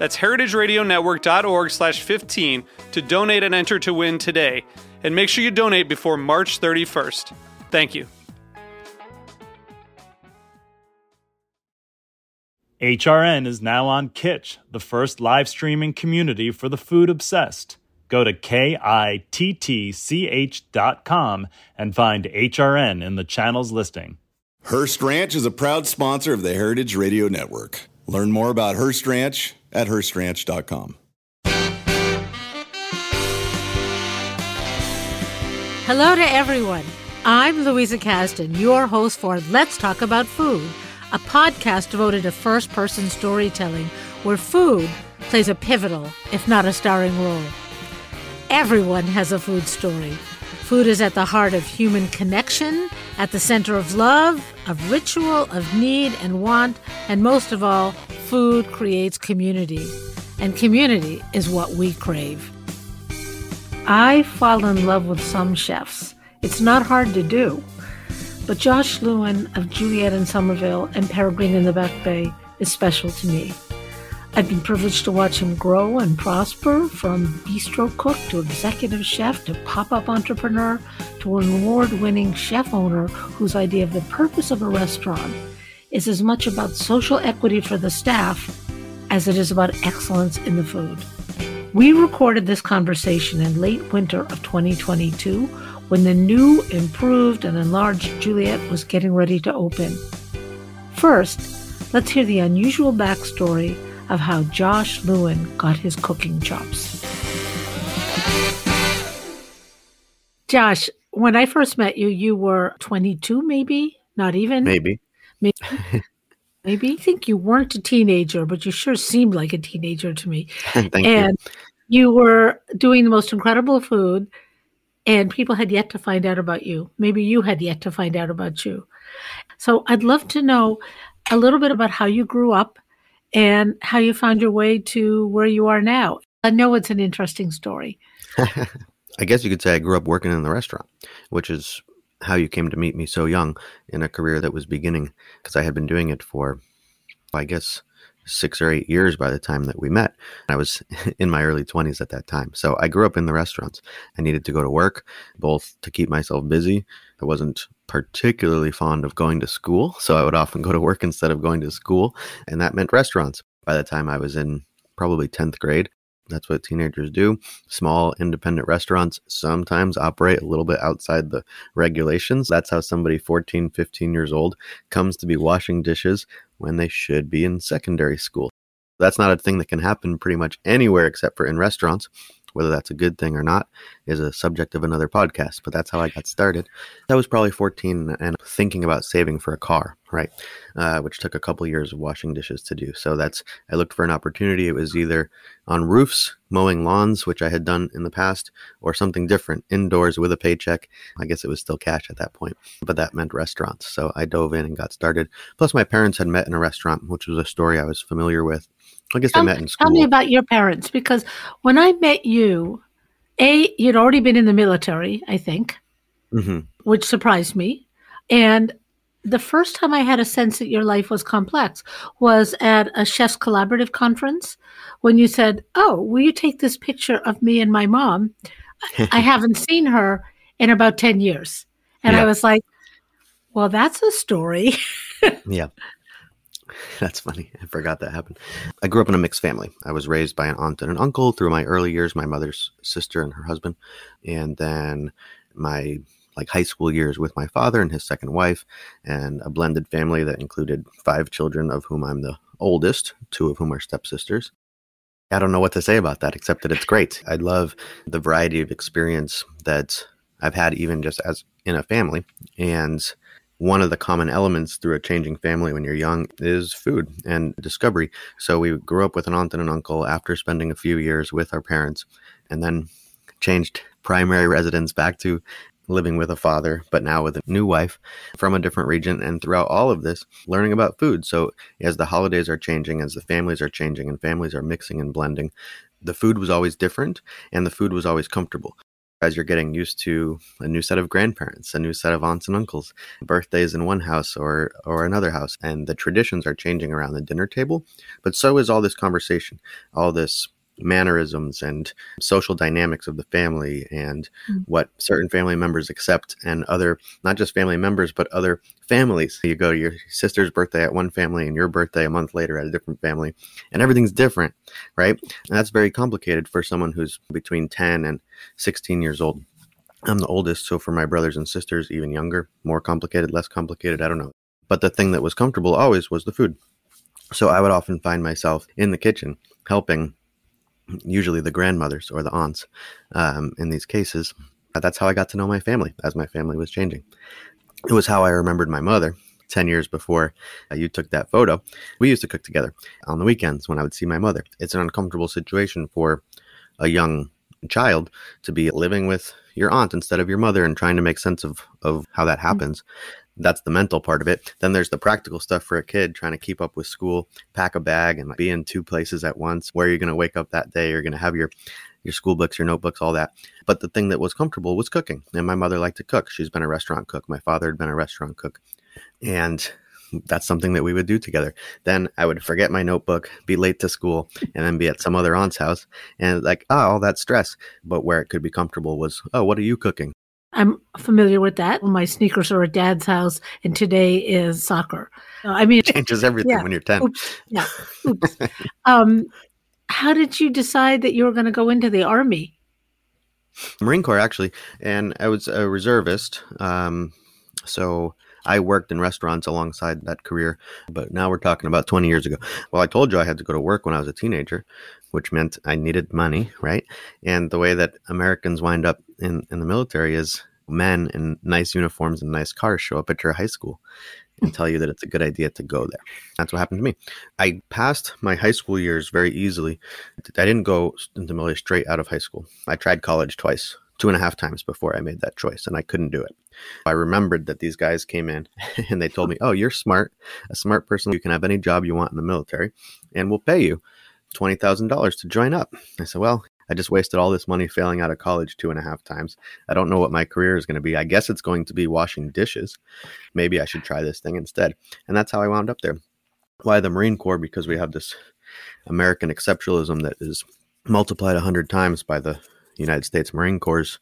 That's heritageradionetwork.org slash 15 to donate and enter to win today. And make sure you donate before March 31st. Thank you. HRN is now on Kittch, the first live streaming community for the food obsessed. Go to K-I-T-T-C-H dot com and find HRN in the channel's listing. Hearst Ranch is a proud sponsor of the Heritage Radio Network. Learn more about Hearst Ranch at HearstRanch.com. Hello to everyone. I'm Louisa Kasdon, your host for Let's Talk About Food, a podcast devoted to first person storytelling where food plays a pivotal, if not a starring role. Everyone has a food story. Food is at the heart of human connection, at the center of love, of ritual, of need and want, and most of all, food creates community. And community is what we crave. I fall in love with some chefs. It's not hard to do. But Josh Lewin of Juliet in Somerville and Peregrine in the Back Bay is special to me. I've been privileged to watch him grow and prosper from bistro cook to executive chef to pop up entrepreneur to an award winning chef owner whose idea of the purpose of a restaurant is as much about social equity for the staff as it is about excellence in the food. We recorded this conversation in late winter of 2022 when the new, improved, and enlarged Juliet was getting ready to open. First, let's hear the unusual backstory of how Josh Lewin got his cooking chops. Josh, when I first met you, you were 22, maybe? Not even? Maybe. Maybe. maybe. I think you weren't a teenager, but you sure seemed like a teenager to me. Thank and you. you were doing the most incredible food, and people had yet to find out about you. Maybe you had yet to find out about you. So I'd love to know a little bit about how you grew up and how you found your way to where you are now. I know it's an interesting story. I guess you could say I grew up working in the restaurant, which is how you came to meet me so young in a career that was beginning because I had been doing it for, I guess, six or eight years by the time that we met. I was in my early 20s at that time. So I grew up in the restaurants. I needed to go to work, both to keep myself busy. I wasn't particularly fond of going to school, so I would often go to work instead of going to school, and that meant restaurants. By the time I was in probably 10th grade, that's what teenagers do. Small independent restaurants sometimes operate a little bit outside the regulations. That's how somebody 14, 15 years old comes to be washing dishes when they should be in secondary school. That's not a thing that can happen pretty much anywhere except for in restaurants. Whether that's a good thing or not is a subject of another podcast, but that's how I got started. I was probably 14 and thinking about saving for a car, right? Uh, which took a couple years of washing dishes to do. So that's, I looked for an opportunity. It was either on roofs, mowing lawns, which I had done in the past, or something different, indoors with a paycheck. I guess it was still cash at that point, but that meant restaurants. So I dove in and got started. Plus, my parents had met in a restaurant, which was a story I was familiar with. I guess tell, they met in school. Tell me about your parents because when I met you, A, you'd already been in the military, I think, mm-hmm. which surprised me. And the first time I had a sense that your life was complex was at a chef's collaborative conference when you said, Oh, will you take this picture of me and my mom? I haven't seen her in about 10 years. And Yeah. I was like, Well, that's a story. Yeah. That's funny. I forgot that happened. I grew up in a mixed family. I was raised by an aunt and an uncle through my early years, my mother's sister and her husband. And then my like high school years with my father and his second wife, and a blended family that included five children, of whom I'm the oldest, two of whom are stepsisters. I don't know what to say about that except that it's great. I love the variety of experience that I've had, even just as in a family. And one of the common elements through a changing family when you're young is food and discovery. So we grew up with an aunt and an uncle after spending a few years with our parents and then changed primary residence back to living with a father, but now with a new wife from a different region. And throughout all of this, learning about food. So as the holidays are changing, as the families are changing, and families are mixing and blending, the food was always different and the food was always comfortable. As you're getting used to a new set of grandparents, a new set of aunts and uncles, birthdays in one house or or another house, and the traditions are changing around the dinner table, but so is all this conversation, all this mannerisms and social dynamics of the family and mm. what certain family members accept and other not just family members but other families. You go to your sister's birthday at one family and your birthday a month later at a different family and everything's different right? And that's very complicated for someone who's between 10 and 16 years old. I'm the oldest so for my brothers and sisters even younger more complicated less complicated i don't know. But the thing that was comfortable always was the food. So i would often find myself in the kitchen helping usually the grandmothers or the aunts um, in these cases. That's how I got to know my family as my family was changing. It was how I remembered my mother 10 years before uh, you took that photo. We used to cook together on the weekends when I would see my mother. It's an uncomfortable situation for a young child to be living with your aunt instead of your mother and trying to make sense of, of how that mm. happens that's the mental part of it. Then there's the practical stuff for a kid trying to keep up with school, pack a bag, and be in two places at once. Where you're going to wake up that day, you're going to have your your school books, your notebooks, all that. But the thing that was comfortable was cooking. And my mother liked to cook. She's been a restaurant cook. My father had been a restaurant cook. And that's something that we would do together. Then I would forget my notebook, be late to school, and then be at some other aunt's house. And like, oh, all that stress. But where it could be comfortable was, oh, what are you cooking? I'm familiar with that. My sneakers are at dad's house, and today is soccer. I mean, it changes everything yeah. when you're 10. Oops. Yeah. Oops. um, how did you decide that you were going to go into the Army? Marine Corps, actually. And I was a reservist. Um, so I worked in restaurants alongside that career. But now we're talking about 20 years ago. Well, I told you I had to go to work when I was a teenager which meant I needed money, right? And the way that Americans wind up in, in the military is men in nice uniforms and nice cars show up at your high school and tell you that it's a good idea to go there. That's what happened to me. I passed my high school years very easily. I didn't go into military straight out of high school. I tried college twice, two and a half times before I made that choice, and I couldn't do it. I remembered that these guys came in and they told me, Oh, you're smart, a smart person. You can have any job you want in the military, and we'll pay you $20,000 to join up. I said, well, I just wasted all this money failing out of college two and a half times. I don't know what my career is going to be. I guess it's going to be washing dishes. Maybe I should try this thing instead. And that's how I wound up there. Why the Marine Corps? Because we have this American exceptionalism that is multiplied a hundred times by the United States Marine Corps'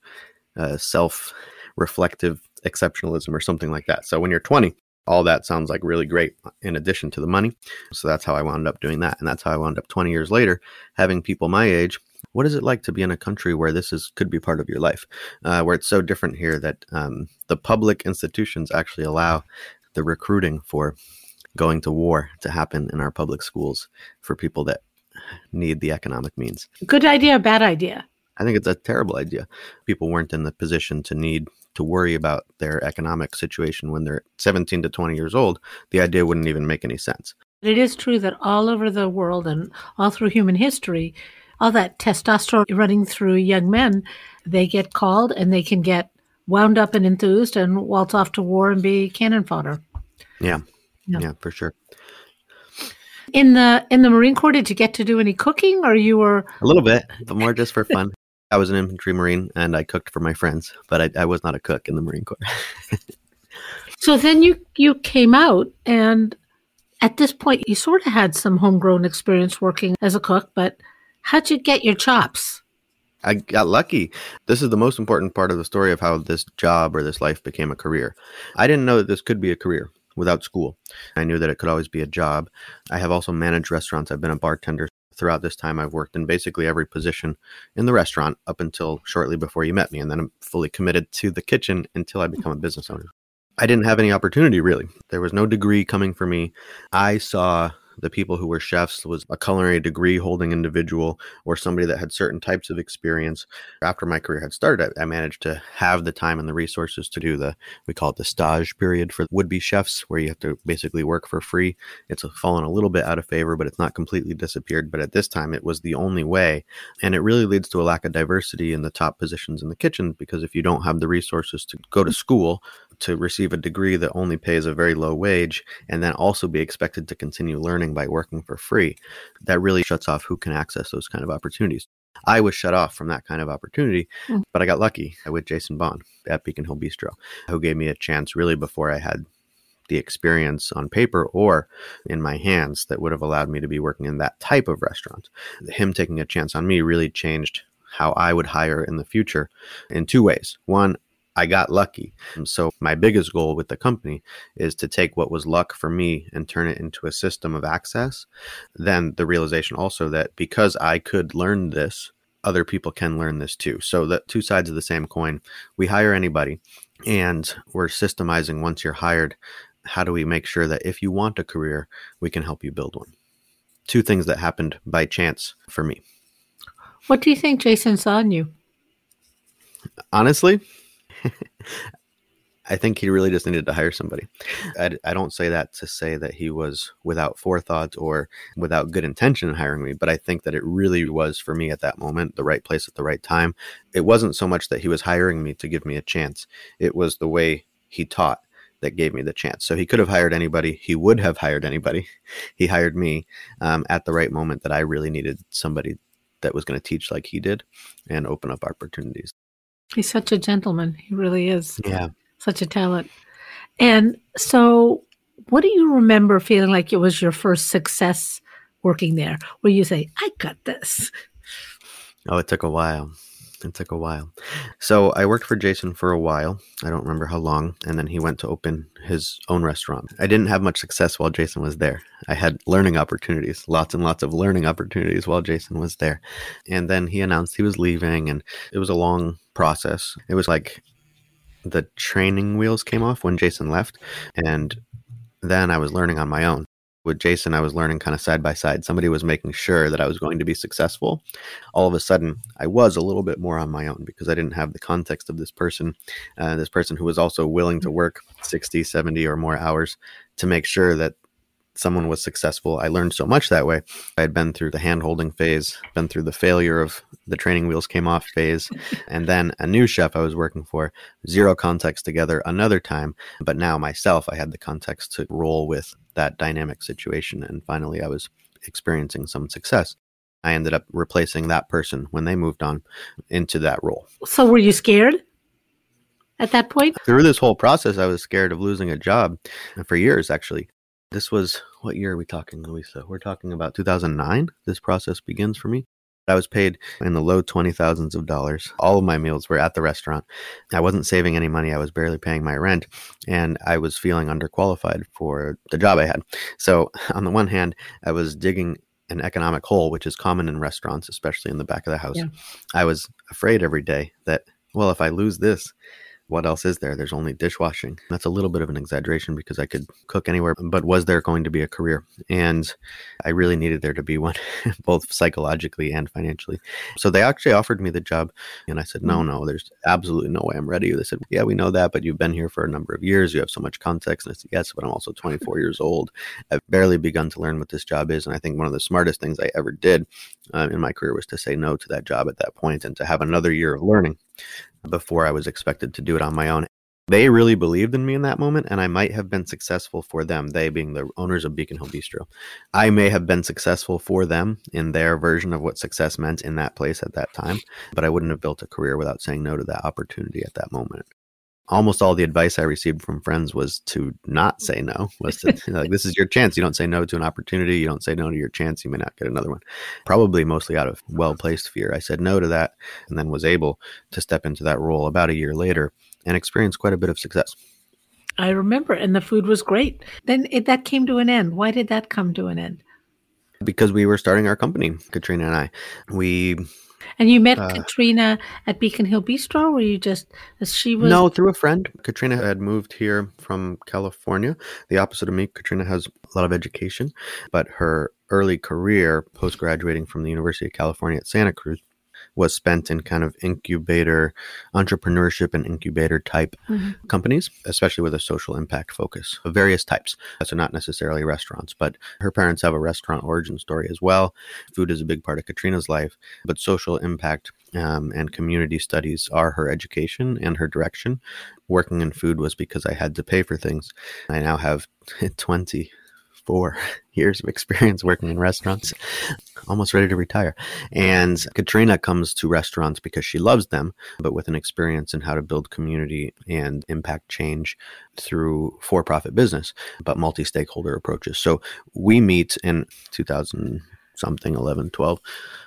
uh, self reflective exceptionalism or something like that. So when you're 20, all that sounds like really great in addition to the money. So that's how I wound up doing that. And that's how I wound up 20 years later having people my age. What is it like to be in a country where this is could be part of your life, uh, where it's so different here that um, the public institutions actually allow the recruiting for going to war to happen in our public schools for people that need the economic means. Good idea, bad idea. I think it's a terrible idea. People weren't in the position to need to worry about their economic situation when they're 17 to 20 years old. The idea wouldn't even make any sense. It is true that all over the world and all through human history, all that testosterone running through young men, they get called and they can get wound up and enthused and waltz off to war and be cannon fodder. Yeah. Yeah, yeah for sure. In the in the Marine Corps, did you get to do any cooking, or you were a little bit, but more just for fun? I was an infantry marine and I cooked for my friends, but I, I was not a cook in the Marine Corps. so then you you came out and at this point you sort of had some homegrown experience working as a cook, but how'd you get your chops? I got lucky. This is the most important part of the story of how this job or this life became a career. I didn't know that this could be a career without school. I knew that it could always be a job. I have also managed restaurants. I've been a bartender throughout this time, I've worked in basically every position in the restaurant up until shortly before you met me. And then I'm fully committed to the kitchen until I hmm. become a business owner. I didn't have any opportunity really. There was no degree coming for me. I saw the people who were chefs was a culinary degree holding individual or somebody that had certain types of experience. After my career had started, I managed to have the time and the resources to do the, we call it the stage period for would be chefs, where you have to basically work for free. It's fallen a little bit out of favor, but it's not completely disappeared. But at this time, it was the only way. And it really leads to a lack of diversity in the top positions in the kitchen because if you don't have the resources to go to school, to receive a degree that only pays a very low wage and then also be expected to continue learning by working for free, that really shuts off who can access those kind of opportunities. I was shut off from that kind of opportunity, mm. but I got lucky with Jason Bond at Beacon Hill Bistro, who gave me a chance really before I had the experience on paper or in my hands that would have allowed me to be working in that type of restaurant. Him taking a chance on me really changed how I would hire in the future in two ways. One, I got lucky. And so my biggest goal with the company is to take what was luck for me and turn it into a system of access. Then the realization also that because I could learn this, other people can learn this too. So the two sides of the same coin. We hire anybody and we're systemizing once you're hired. How do we make sure that if you want a career, we can help you build one? Two things that happened by chance for me. What do you think Jason saw in you? Honestly, I think he really just needed to hire somebody. I, I, don't say that to say that he was without forethought or without good intention in hiring me, but I think that it really was for me at that moment, the right place at the right time. It wasn't so much that he was hiring me to give me a chance, it was the way he taught that gave me the chance. So he could have hired anybody. He would have hired anybody. He hired me um, at the right moment that I really needed somebody that was going to teach like he did and open up opportunities. He's such a gentleman. He really is. Yeah. Such a talent. And so, what do you remember feeling like it was your first success working there, where you say, I got this? Oh, it took a while. It took a while. So I worked for Jason for a while. I don't remember how long. And then he went to open his own restaurant. I didn't have much success while Jason was there. I had learning opportunities, lots and lots of learning opportunities while Jason was there. And then he announced he was leaving, and it was a long process. It was like the training wheels came off when Jason left. And then I was learning on my own with Jason, I was learning kind of side by side. Somebody was making sure that I was going to be successful. All of a sudden, I was a little bit more on my own because I didn't have the context of this person, uh, this person who was also willing to work 60, 70 or more hours to make sure that someone was successful. I learned so much that way. I had been through the hand holding phase, been through the failure of the training wheels came off phase, and then a new chef I was working for, zero context together another time. But now myself, I had the context to roll with that dynamic situation. And finally, I was experiencing some success. I ended up replacing that person when they moved on into that role. So, were you scared at that point? Through this whole process, I was scared of losing a job for years, actually. This was what year are we talking, Louisa? We're talking about 2009. This process begins for me. I was paid in the low twenty thousands of dollars. All of my meals were at the restaurant. I wasn't saving any money. I was barely paying my rent, and I was feeling underqualified for the job I had. So, on the one hand, I was digging an economic hole, which is common in restaurants, especially in the back of the house. Yeah. I was afraid every day that, well, if I lose this, what else is there? There's only dishwashing. That's a little bit of an exaggeration because I could cook anywhere, but was there going to be a career? And I really needed there to be one, both psychologically and financially. So they actually offered me the job. And I said, no, mm. no, there's absolutely no way I'm ready. They said, yeah, we know that, but you've been here for a number of years. You have so much context. And I said, yes, but I'm also 24 years old. I've barely begun to learn what this job is. And I think one of the smartest things I ever did uh, in my career was to say no to that job at that point and to have another year of learning before I was expected to do it on my own. They really believed in me in that moment, and I might have been successful for them, they being the owners of Beacon Hill Bistro. I may have been successful for them in their version of what success meant in that place at that time, but I wouldn't have built a career without saying no to that opportunity at that moment almost all the advice I received from friends was to not say no. Was to like this is your chance. You don't say no to an opportunity. You don't say no to your chance. You may not get another one. Probably mostly out of well placed fear. I said no to that, and then was able to step into that role about a year later and experience quite a bit of success. I remember, and the food was great. Then it, that came to an end. Why did that come to an end? because we were starting our company, Katrina and I. We and you met uh, Katrina at Beacon Hill Bistro, or you just as she was no through a friend. Katrina had moved here from California. The opposite of me, Katrina has a lot of education, but her early career, post graduating from the University of California at Santa Cruz, was spent in kind of incubator entrepreneurship and incubator type mm-hmm. companies, especially with a social impact focus of various types. So, not necessarily restaurants, but her parents have a restaurant origin story as well. Food is a big part of Katrina's life, but social impact um, and community studies are her education and her direction. Working in food was because I had to pay for things. I now have 20 four years of experience working in restaurants, almost ready to retire. And Katrina comes to restaurants because she loves them, but with an experience in how to build community and impact change through for profit business, but multi stakeholder approaches. So we meet in 2000 something 11 12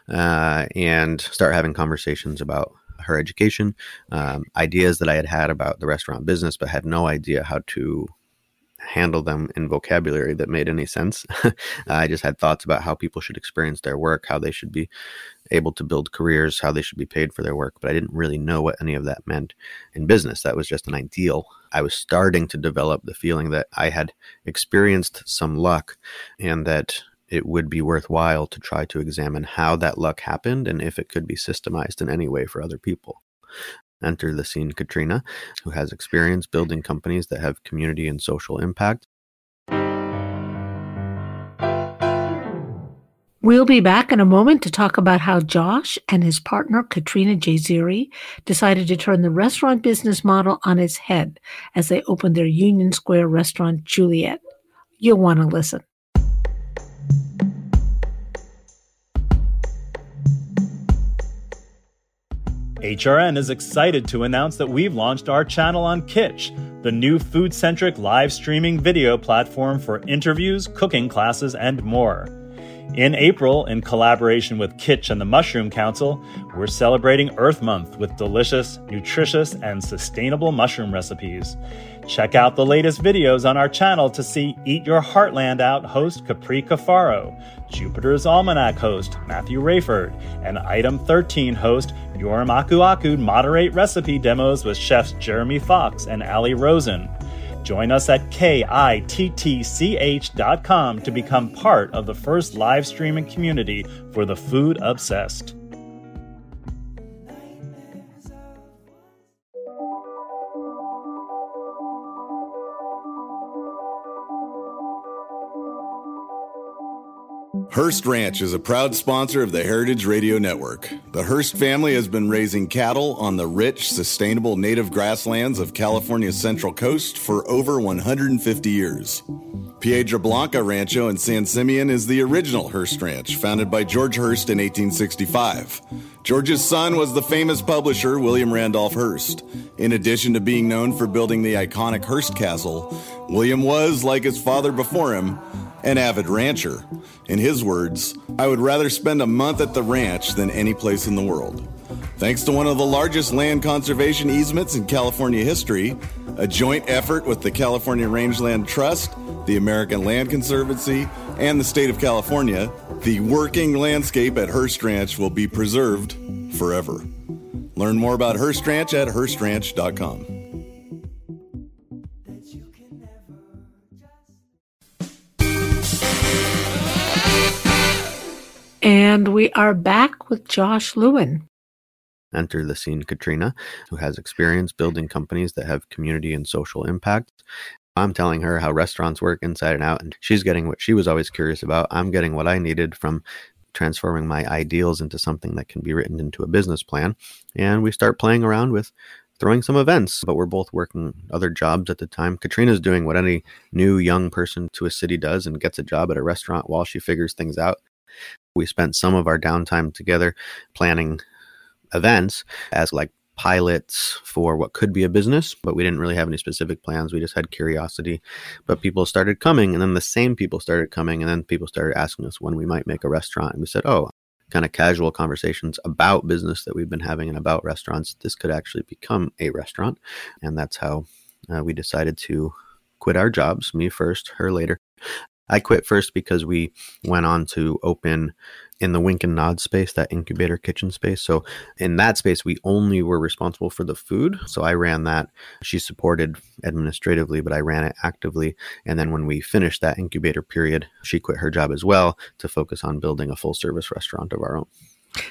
uh, and start having conversations about her education um, ideas that i had had about the restaurant business but had no idea how to handle them in vocabulary that made any sense. I just had thoughts about how people should experience their work, how they should be able to build careers, how they should be paid for their work, but I didn't really know what any of that meant in business. That was just an ideal. I was starting to develop the feeling that I had experienced some luck and that it would be worthwhile to try to examine how that luck happened and if it could be systemized in any way for other people. Enter the scene Katrina, who has experience building companies that have community and social impact. We'll be back in a moment to talk about how Josh and his partner, Katrina Jazayeri, decided to turn the restaurant business model on its head as they opened their Union Square restaurant, Juliet. You'll want to listen. HRN is excited to announce that we've launched our channel on Kittch, the new food centric live streaming video platform for interviews, cooking classes, and more. In April, in collaboration with Kittch and the Mushroom Council, we're celebrating Earth Month with delicious, nutritious, and sustainable mushroom recipes. Check out the latest videos on our channel to see Eat Your Heartland Out host Capri Cafaro, Jupiter's Almanac host Matthew Raiford, and Item 13 host Yoram Aku moderate recipe demos with chefs Jeremy Fox and Ali Rosen. Join us at kittch.com to become part of the first live streaming community for the food obsessed. Hearst Ranch is a proud sponsor of the Heritage Radio Network. The Hearst family has been raising cattle on the rich, sustainable native grasslands of California's Central Coast for over 150 years. Piedra Blanca Rancho in San Simeon is the original Hearst Ranch, founded by George Hearst in 1865. George's son was the famous publisher William Randolph Hearst. In addition to being known for building the iconic Hearst Castle, William was, like his father before him, an avid rancher. In his words, I would rather spend a month at the ranch than any place in the world. Thanks to one of the largest land conservation easements in California history, a joint effort with the California Rangeland Trust, the American Land Conservancy, and the state of California, the working landscape at Hearst Ranch will be preserved forever. Learn more about Hearst Ranch at HearstRanch.com. And we are back with Josh Lewin. Enter the scene Katrina, who has experience building companies that have community and social impact. I'm telling her how restaurants work inside and out, and she's getting what she was always curious about. I'm getting what I needed from transforming my ideals into something that can be written into a business plan. And we start playing around with throwing some events, but we're both working other jobs at the time. Katrina's doing what any new young person to a city does and gets a job at a restaurant while she figures things out. We spent some of our downtime together planning events as like pilots for what could be a business, but we didn't really have any specific plans. We just had curiosity. But people started coming, and then the same people started coming, and then people started asking us when we might make a restaurant. And we said, oh, kind of casual conversations about business that we've been having and about restaurants. This could actually become a restaurant. And that's how uh, we decided to quit our jobs, me first, her later, I quit first because we went on to open in the wink and nod space, that incubator kitchen space. So in that space, we only were responsible for the food. So I ran that. She supported administratively, but I ran it actively. And then when we finished that incubator period, she quit her job as well to focus on building a full service restaurant of our own.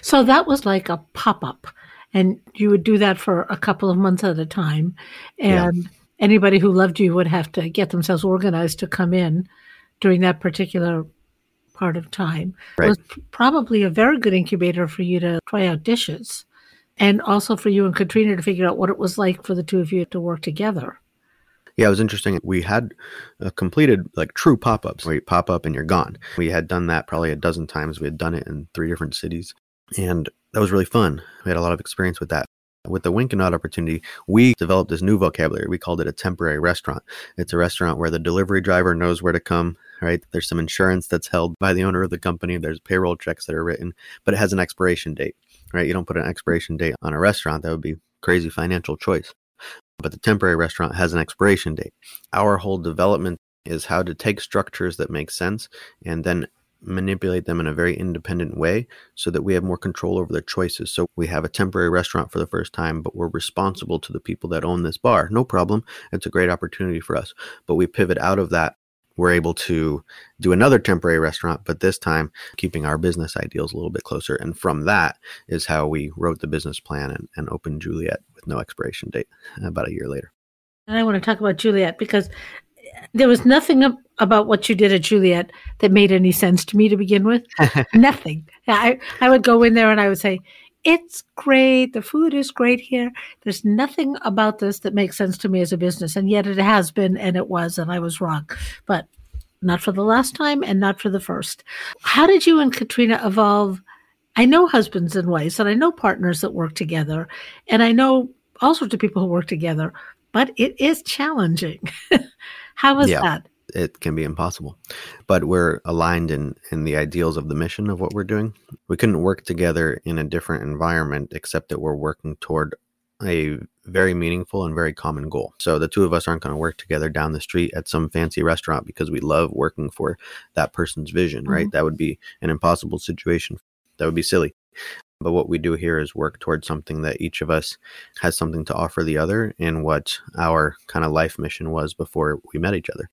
So that was like a pop up, and you would do that for a couple of months at a time. And yeah. anybody who loved you would have to get themselves organized to come in during that particular part of time. Right. It was probably a very good incubator for you to try out dishes and also for you and Katrina to figure out what it was like for the two of you to work together. Yeah, it was interesting. We had uh, completed like true pop ups where you pop up and you're gone. We had done that probably a dozen times. We had done it in three different cities. And that was really fun. We had a lot of experience with that. With the Wink and Nod opportunity, we developed this new vocabulary. We called it a temporary restaurant. It's a restaurant where the delivery driver knows where to come, right? There's some insurance that's held by the owner of the company. There's payroll checks that are written, but it has an expiration date, right? You don't put an expiration date on a restaurant. That would be crazy financial choice. But the temporary restaurant has an expiration date. Our whole development is how to take structures that make sense and then manipulate them in a very independent way so that we have more control over their choices. So we have a temporary restaurant for the first time, but we're responsible to the people that own this bar. No problem. It's a great opportunity for us. But we pivot out of that we're able to do another temporary restaurant, but this time keeping our business ideals a little bit closer. And from that is how we wrote the business plan and, and opened Juliet with no expiration date uh, about a year later. And I want to talk about Juliet because there was nothing about what you did at Juliet that made any sense to me to begin with. nothing. I, I would go in there and I would say, it's great. The food is great here. There's nothing about this that makes sense to me as a business. And yet it has been, and it was, and I was wrong. But not for the last time and not for the first. How did you and Katrina evolve? I know husbands and wives, and I know partners that work together, and I know all sorts of people who work together, but it is challenging. How was yeah. that? It can be impossible. But we're aligned in in the ideals of the mission of what we're doing. We couldn't work together in a different environment except that we're working toward a very meaningful and very common goal. So the two of us aren't going to work together down the street at some fancy restaurant because we love working for that person's vision, right? Mm-hmm. That would be an impossible situation. That would be silly. But what we do here is work towards something that each of us has something to offer the other and what our kind of life mission was before we met each other.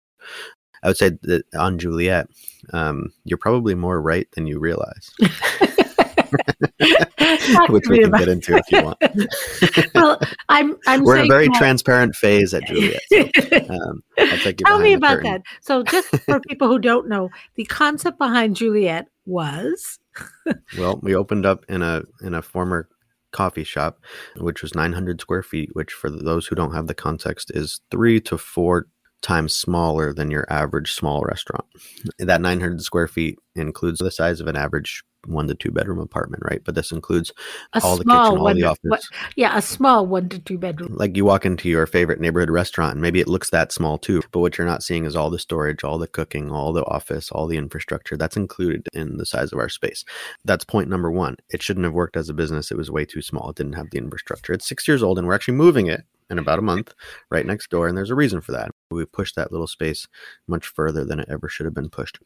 I would say that on Juliet, um, you're probably more right than you realize. Which we can get into if you want. well, I'm. I'm We're in a very that... transparent phase at Juliet. So, um, Tell me about curtain. that. So, just for people who don't know, the concept behind Juliet was. well, we opened up in a in a former coffee shop, which was 900 square feet, which for those who don't have the context is three to four times smaller than your average small restaurant. That 900 square feet includes the size of an average one to two bedroom apartment, right? But this includes a all the kitchen, all the office. What, yeah, a small one to two bedroom. Like you walk into your favorite neighborhood restaurant, and maybe it looks that small too. But what you're not seeing is all the storage, all the cooking, all the office, all the infrastructure. That's included in the size of our space. That's point number one. It shouldn't have worked as a business. It was way too small. It didn't have the infrastructure. It's six years old, and we're actually moving it in about a month right next door. And there's a reason for that. We pushed that little space much further than it ever should have been pushed.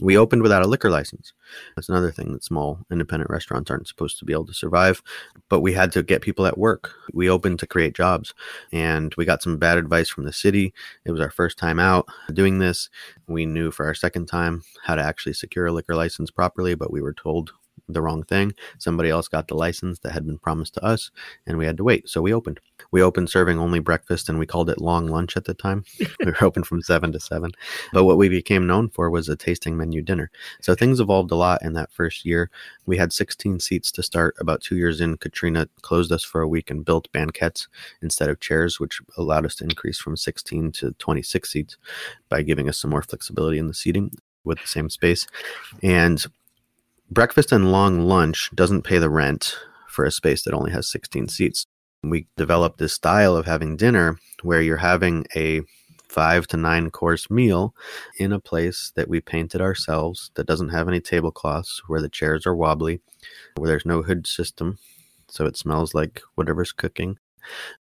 We opened without a liquor license. That's another thing that small independent restaurants aren't supposed to be able to survive. But we had to get people at work. We opened to create jobs. And we got some bad advice from the city. It was our first time out doing this. We knew for our second time how to actually secure a liquor license properly, but we were told the wrong thing. Somebody else got the license that had been promised to us, and we had to wait. So we opened. We opened serving only breakfast, and we called it long lunch at the time. we were open from seven to seven. But what we became known for was a tasting menu dinner. So things evolved a lot in that first year. We had 16 seats to start. About two years in, Katrina closed us for a week and built banquettes instead of chairs, which allowed us to increase from 16 to 26 seats by giving us some more flexibility in the seating with the same space. And breakfast and long lunch doesn't pay the rent for a space that only has 16 seats. We developed this style of having dinner where you're having a five to nine course meal in a place that we painted ourselves that doesn't have any tablecloths, where the chairs are wobbly, where there's no hood system, so it smells like whatever's cooking.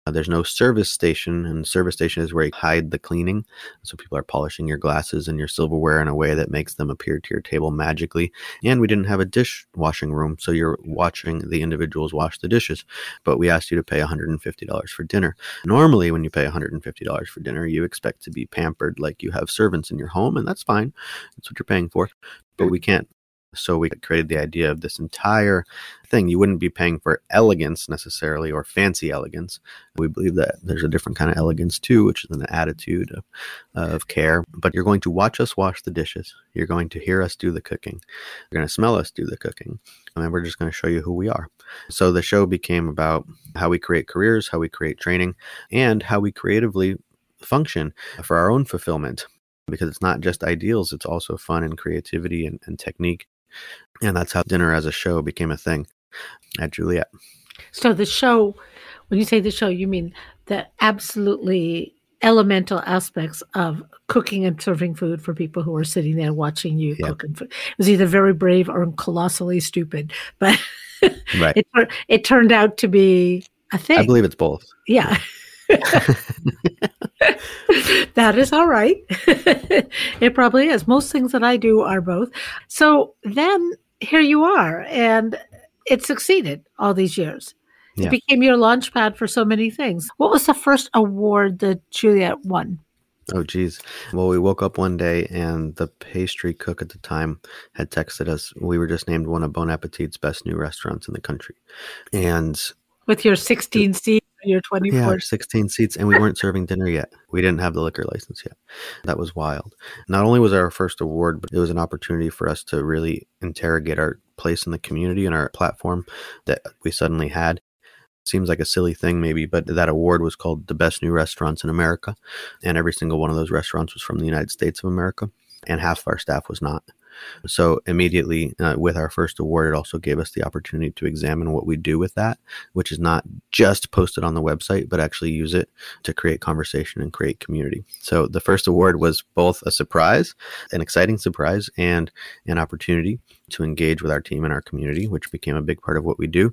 Uh, there's no service station, and service station is where you hide the cleaning. So people are polishing your glasses and your silverware in a way that makes them appear to your table magically. And we didn't have a dishwashing room, so you're watching the individuals wash the dishes. But we asked you to pay $150 for dinner. Normally, when you pay $150 for dinner, you expect to be pampered like you have servants in your home, and that's fine. That's what you're paying for. But we can't so we created the idea of this entire thing. You wouldn't be paying for elegance necessarily or fancy elegance. We believe that there's a different kind of elegance too, which is an attitude of, of care. But you're going to watch us wash the dishes. You're going to hear us do the cooking. You're going to smell us do the cooking. And then we're just going to show you who we are. So the show became about how we create careers, how we create training, and how we creatively function for our own fulfillment because it's not just ideals, it's also fun and creativity and, and technique and that's how dinner as a show became a thing at Juliet. So the show, when you say the show, you mean the absolutely elemental aspects of cooking and serving food for people who are sitting there watching you yep. cook and food. It was either very brave or colossally stupid, but right. it, it turned out to be a thing. I believe it's both. Yeah. that is all right. it probably is. Most things that I do are both. So then here you are, and it succeeded all these years. Yeah. It became your launch pad for so many things. What was the first award that Juliet won? Oh, geez. Well, we woke up one day and the pastry cook at the time had texted us. We were just named one of Bon Appetit's best new restaurants in the country. And with your 16 seats your 24 yeah 16 seats and we weren't serving dinner yet. We didn't have the liquor license yet. That was wild. Not only was our first award but it was an opportunity for us to really interrogate our place in the community and our platform that we suddenly had. Seems like a silly thing maybe but that award was called the best new restaurants in america and every single one of those restaurants was from the united states of america and half of our staff was not so immediately uh, with our first award, it also gave us the opportunity to examine what we do with that, which is not just posted on the website, but actually use it to create conversation and create community. So the first award was both a surprise, an exciting surprise, and an opportunity to engage with our team and our community, which became a big part of what we do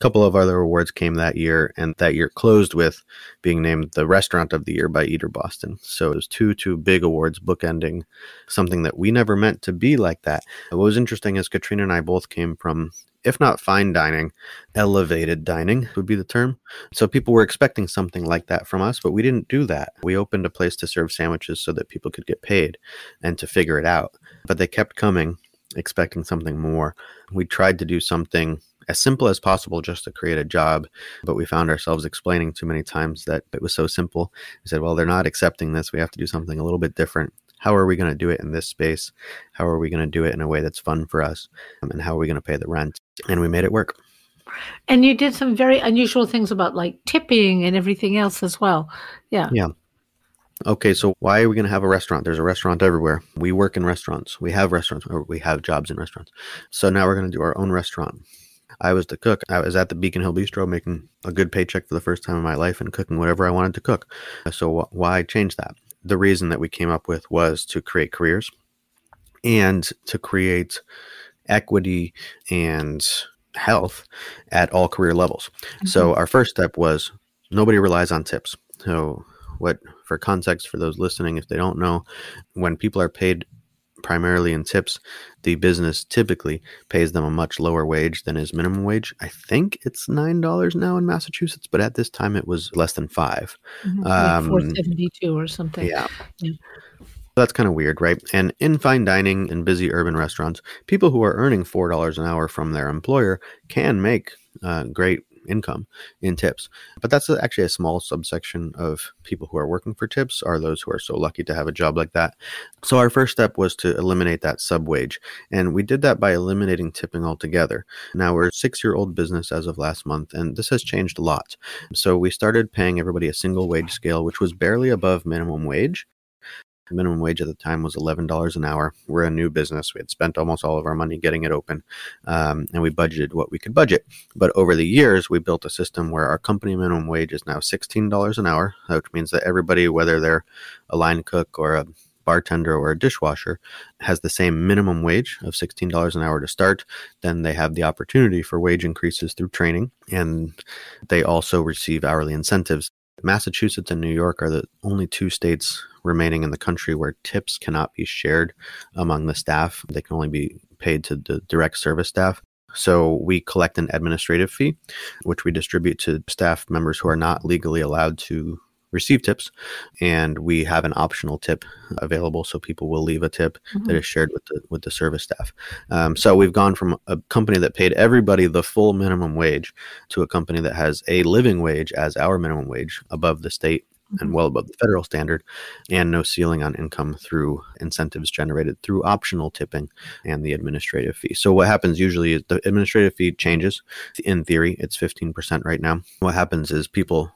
couple of other awards came that year, and that year closed with being named the Restaurant of the Year by Eater Boston. So it was two two big awards, bookending something that we never meant to be like that. What was interesting is Katrina and I both came from, if not fine dining, elevated dining would be the term. So people were expecting something like that from us, but we didn't do that. We opened a place to serve sandwiches so that people could get paid and to figure it out. But they kept coming expecting something more. We tried to do something as simple as possible just to create a job. But we found ourselves explaining too many times that it was so simple. We said, well, they're not accepting this. We have to do something a little bit different. How are we going to do it in this space? How are we going to do it in a way that's fun for us? Um, and how are we going to pay the rent? And we made it work. And you did some very unusual things about like tipping and everything else as well. Yeah. Yeah. Okay, so why are we going to have a restaurant? There's a restaurant everywhere. We work in restaurants. We have restaurants, or we have jobs in restaurants. So now we're going to do our own restaurant. I was the cook. I was at the Beacon Hill Bistro making a good paycheck for the first time in my life and cooking whatever I wanted to cook. So wh- why change that? The reason that we came up with was to create careers and to create equity and health at all career levels. Mm-hmm. So our first step was nobody relies on tips. So what for context for those listening if they don't know when people are paid primarily in tips, the business typically pays them a much lower wage than is minimum wage. I think it's nine dollars now in Massachusetts, but at this time it was less than 5 mm-hmm. um, Four seventy two or something. Yeah. yeah. That's kind of weird, right? And in fine dining and busy urban restaurants, people who are earning four dollars an hour from their employer can make uh, great income in tips. But that's actually a small subsection of people who are working for tips are those who are so lucky to have a job like that. So our first step was to eliminate that sub wage. And we did that by eliminating tipping altogether. Now we're a six year old business as of last month, and this has changed a lot. So we started paying everybody a single wage scale, which was barely above minimum wage minimum wage at the time was $11 an hour. We're a new business. We had spent almost all of our money getting it open, um, and we budgeted what we could budget. But over the years, we built a system where our company minimum wage is now $16 an hour, which means that everybody, whether they're a line cook or a bartender or a dishwasher has the same minimum wage of $16 an hour to start, then they have the opportunity for wage increases through training and they also receive hourly incentives. Massachusetts and New York are the only two states remaining in the country where tips cannot be shared among the staff. They can only be paid to the direct service staff. So we collect an administrative fee, which we distribute to staff members who are not legally allowed to receive tips and we have an optional tip available so people will leave a tip mm-hmm. that is shared with the with the service staff um, so we've gone from a company that paid everybody the full minimum wage to a company that has a living wage as our minimum wage above the state and mm-hmm. well above the federal standard, and no ceiling on income through incentives generated through optional tipping and the administrative fee. So, what happens usually is the administrative fee changes. In theory, it's 15% right now. What happens is people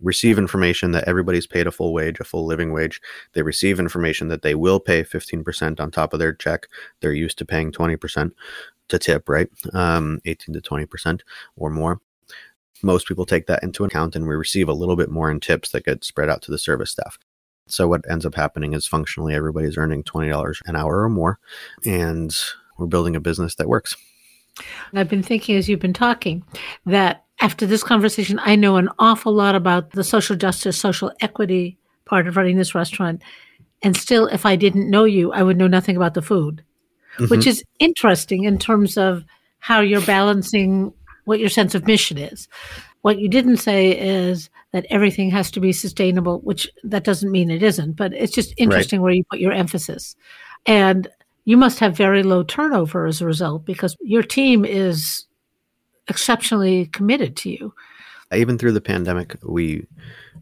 receive information that everybody's paid a full wage, a full living wage. They receive information that they will pay 15% on top of their check. They're used to paying 20% to tip, right? Um, 18 to 20% or more most people take that into account and we receive a little bit more in tips that get spread out to the service staff. So what ends up happening is functionally everybody's earning $20 an hour or more and we're building a business that works. I've been thinking as you've been talking that after this conversation, I know an awful lot about the social justice, social equity part of running this restaurant. And still, if I didn't know you, I would know nothing about the food, mm-hmm. which is interesting in terms of how you're balancing what your sense of mission is. What you didn't say is that everything has to be sustainable, which that doesn't mean it isn't, but it's just interesting right. where you put your emphasis. And you must have very low turnover as a result because your team is exceptionally committed to you. Even through the pandemic, we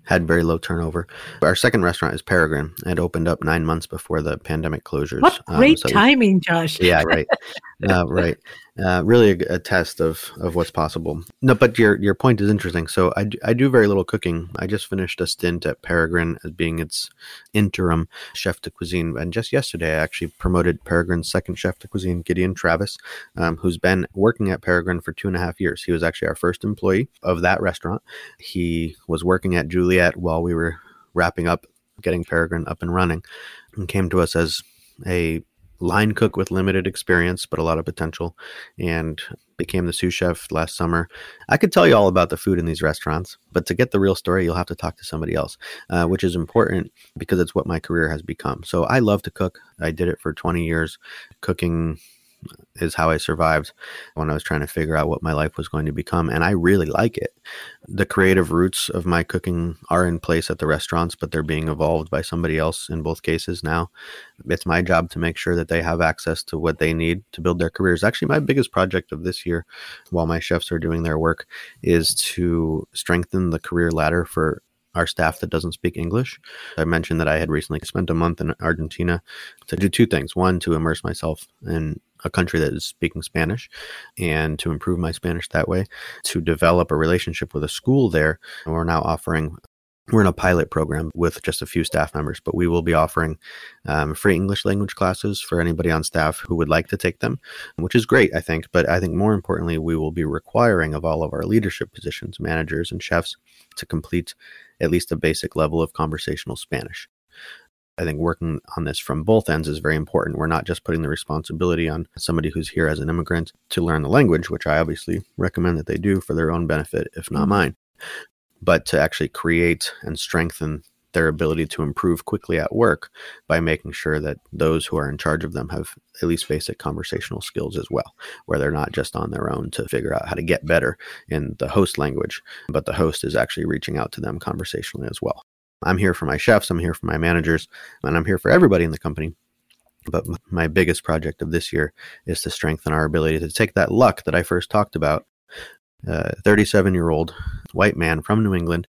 had very low turnover. Our second restaurant is Peregrine. It opened up nine months before the pandemic closures. What um, great um, so timing, Josh! yeah, right, uh, right. Uh, really a, a, test of of what's possible. No, but your your point is interesting. So I, I do very little cooking. I just finished a stint at Peregrine as being its interim chef de cuisine, and just yesterday I actually promoted Peregrine's second chef de cuisine, Gideon Travis, um, who's been working at Peregrine for two and a half years. He was actually our first employee of that restaurant. He was working at Juliet while we were wrapping up getting Peregrine up and running, and came to us as a line cook with limited experience but a lot of potential and became the sous chef last summer. I could tell you all about the food in these restaurants but to get the real story you'll have to talk to somebody else uh, which is important because it's what my career has become. So i love to cook. I did it for 20 years cooking is how I survived when I was trying to figure out what my life was going to become. And I really like it. The creative roots of my cooking are in place at the restaurants, but they're being evolved by somebody else in both cases now. It's my job to make sure that they have access to what they need to build their careers. Actually, my biggest project of this year, while my chefs are doing their work, is to strengthen the career ladder for our staff that doesn't speak English. I mentioned that I had recently spent a month in Argentina to do two things. One, to immerse myself in a country that is speaking Spanish and to improve my Spanish that way, to develop a relationship with a school there. And we're now offering we're in a pilot program with just a few staff members, but we will be offering um, free English language classes for anybody on staff who would like to take them, which is great, I think. But I think more importantly, we will be requiring of all of our leadership positions, managers, and chefs to complete at least a basic level of conversational Spanish. I think working on this from both ends is very important. We're not just putting the responsibility on somebody who's here as an immigrant to learn the language, which I obviously recommend that they do for their own benefit, if not mm-hmm. mine, but to actually create and strengthen their ability to improve quickly at work by making sure that those who are in charge of them have at least basic conversational skills as well, where they're not just on their own to figure out how to get better in the host language, but the host is actually reaching out to them conversationally as well. I'm here for my chefs, I'm here for my managers, and I'm here for everybody in the company. But my biggest project of this year is to strengthen our ability to take that luck that I first talked about. 37 uh, year old white man from New England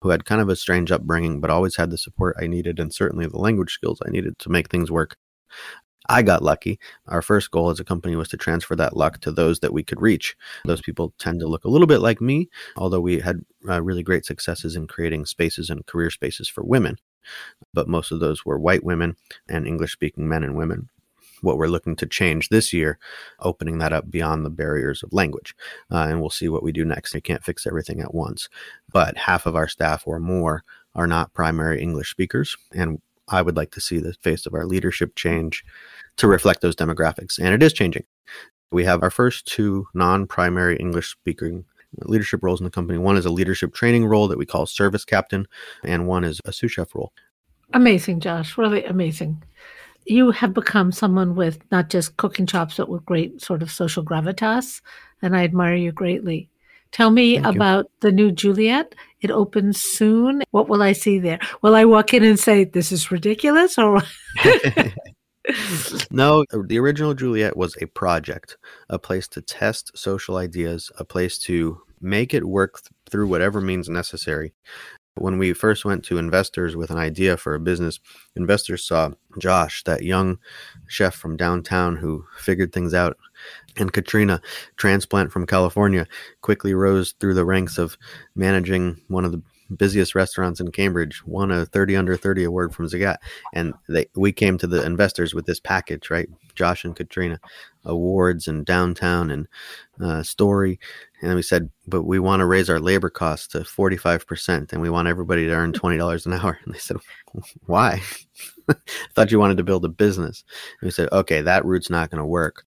who had kind of a strange upbringing, but always had the support I needed and certainly the language skills I needed to make things work. I got lucky. Our first goal as a company was to transfer that luck to those that we could reach. Those people tend to look a little bit like me, although we had uh, really great successes in creating spaces and career spaces for women. But most of those were white women and English speaking men and women. What we're looking to change this year, opening that up beyond the barriers of language. Uh, and we'll see what we do next. We can't fix everything at once, but half of our staff or more are not primary English speakers. And I would like to see the face of our leadership change to reflect those demographics. And it is changing. We have our first two non primary English speaking leadership roles in the company. One is a leadership training role that we call service captain, and one is a sous chef role. Amazing, Josh. Really amazing. You have become someone with not just cooking chops, but with great sort of social gravitas, and I admire you greatly. Tell me Thank about you. the new Juliet. It opens soon. What will I see there? Will I walk in and say, This is ridiculous? Or no, the original Juliet was a project, a place to test social ideas, a place to make it work th- through whatever means necessary. When we first went to investors with an idea for a business, investors saw Josh, that young chef from downtown who figured things out, and Katrina, transplant from California, quickly rose through the ranks of managing one of the busiest restaurants in Cambridge, won a 30 under 30 award from Zagat. And they, we came to the investors with this package, right? Josh and Katrina, awards and downtown and uh, story. And we said, but we want to raise our labor costs to 45% and we want everybody to earn $20 an hour. And they said, why? I thought you wanted to build a business. And we said, okay, that route's not going to work.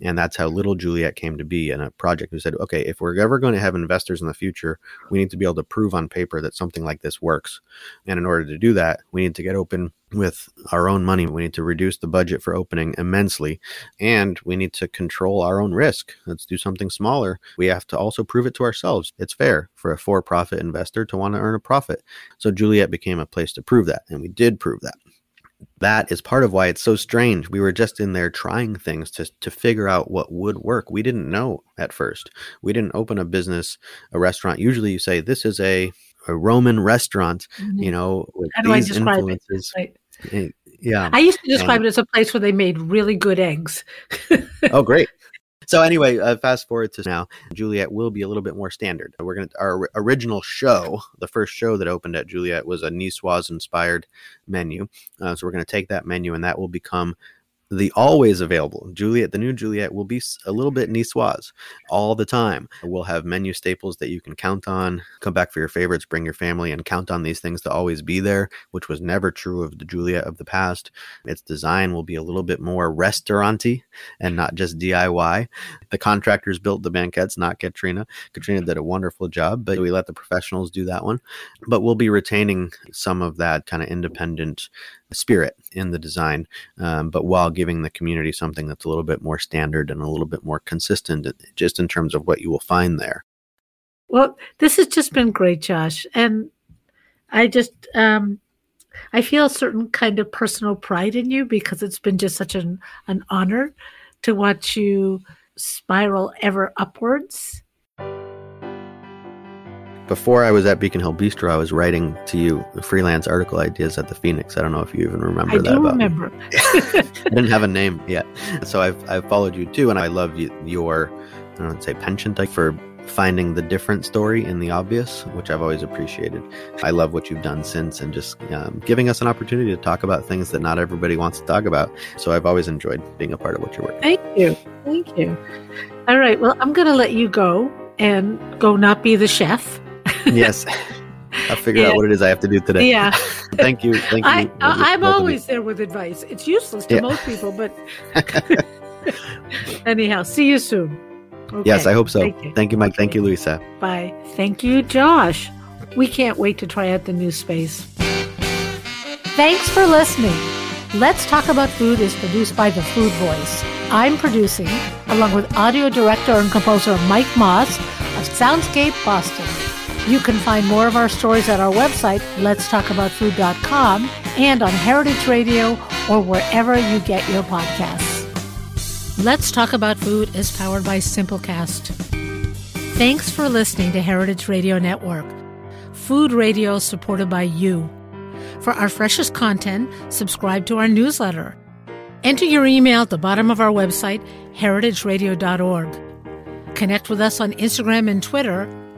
And that's how Little Juliet came to be in a project who said, okay, if we're ever going to have investors in the future, we need to be able to prove on paper that something like this works. And in order to do that, we need to get open with our own money. We need to reduce the budget for opening immensely. And we need to control our own risk. Let's do something smaller. We have to also prove it to ourselves. It's fair for a for profit investor to want to earn a profit. So Juliet became a place to prove that. And we did prove that that is part of why it's so strange. We were just in there trying things to to figure out what would work. We didn't know at first. We didn't open a business, a restaurant. Usually, you say this is a a Roman restaurant. Mm-hmm. You know, with How do these I describe influences. It? Right. Yeah, I used to describe and, it as a place where they made really good eggs. oh, great! So anyway, uh, fast forward to now. Juliet will be a little bit more standard. We're gonna our original show, the first show that opened at Juliet was a Niçoise inspired menu. Uh, so we're gonna take that menu and that will become the always available Juliet, the new Juliet will be a little bit niçoise all the time. We'll have menu staples that you can count on. Come back for your favorites, bring your family, and count on these things to always be there, which was never true of the Juliet of the past. Its design will be a little bit more restauranty and not just DIY. The contractors built the banquettes, not Katrina. Katrina did a wonderful job, but we let the professionals do that one. But we'll be retaining some of that kind of independent spirit in the design, um, but while giving the community something that's a little bit more standard and a little bit more consistent, uh, just in terms of what you will find there. Well, this has just been great, Josh, and I just um, I feel a certain kind of personal pride in you because it's been just such an an honor to watch you spiral ever upwards before I was at Beacon Hill Bistro, I was writing to you freelance article ideas at the Phoenix. I don't know if you even remember I that. I do remember. I didn't have a name yet, so I've I've followed you too, and I love you, your I don't say penchant for finding the different story in the obvious, which I've always appreciated. I love what you've done since, and just um, giving us an opportunity to talk about things that not everybody wants to talk about. So I've always enjoyed being a part of what you're working. Thank you, thank you. All right, well, I'm going to let you go and go not be the chef yes. I figured yeah. out what it is I have to do today. Yeah. thank you. Thank you. I, I, am always there with advice. It's useless to yeah. most people, but anyhow, see you soon. Okay. Yes, I hope so. Thank you, thank you Mike. Okay. Thank you, Louisa. Bye. Thank you, Josh. We can't wait to try out the new space. Thanks for listening. Let's Talk About Food is produced by The Food Voice. I'm producing, along with audio director and composer Mike Moss of Soundscape Boston. You can find more of our stories at our website, letstalkaboutfood.com, and on Heritage Radio or wherever you get your podcasts. Let's Talk About Food is powered by Simplecast. Thanks for listening to Heritage Radio Network, food radio supported by you. For our freshest content, subscribe to our newsletter. Enter your email at the bottom of our website, heritageradio.org. Connect with us on Instagram and Twitter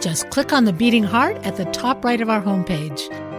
Just click on the beating heart at the top right of our homepage.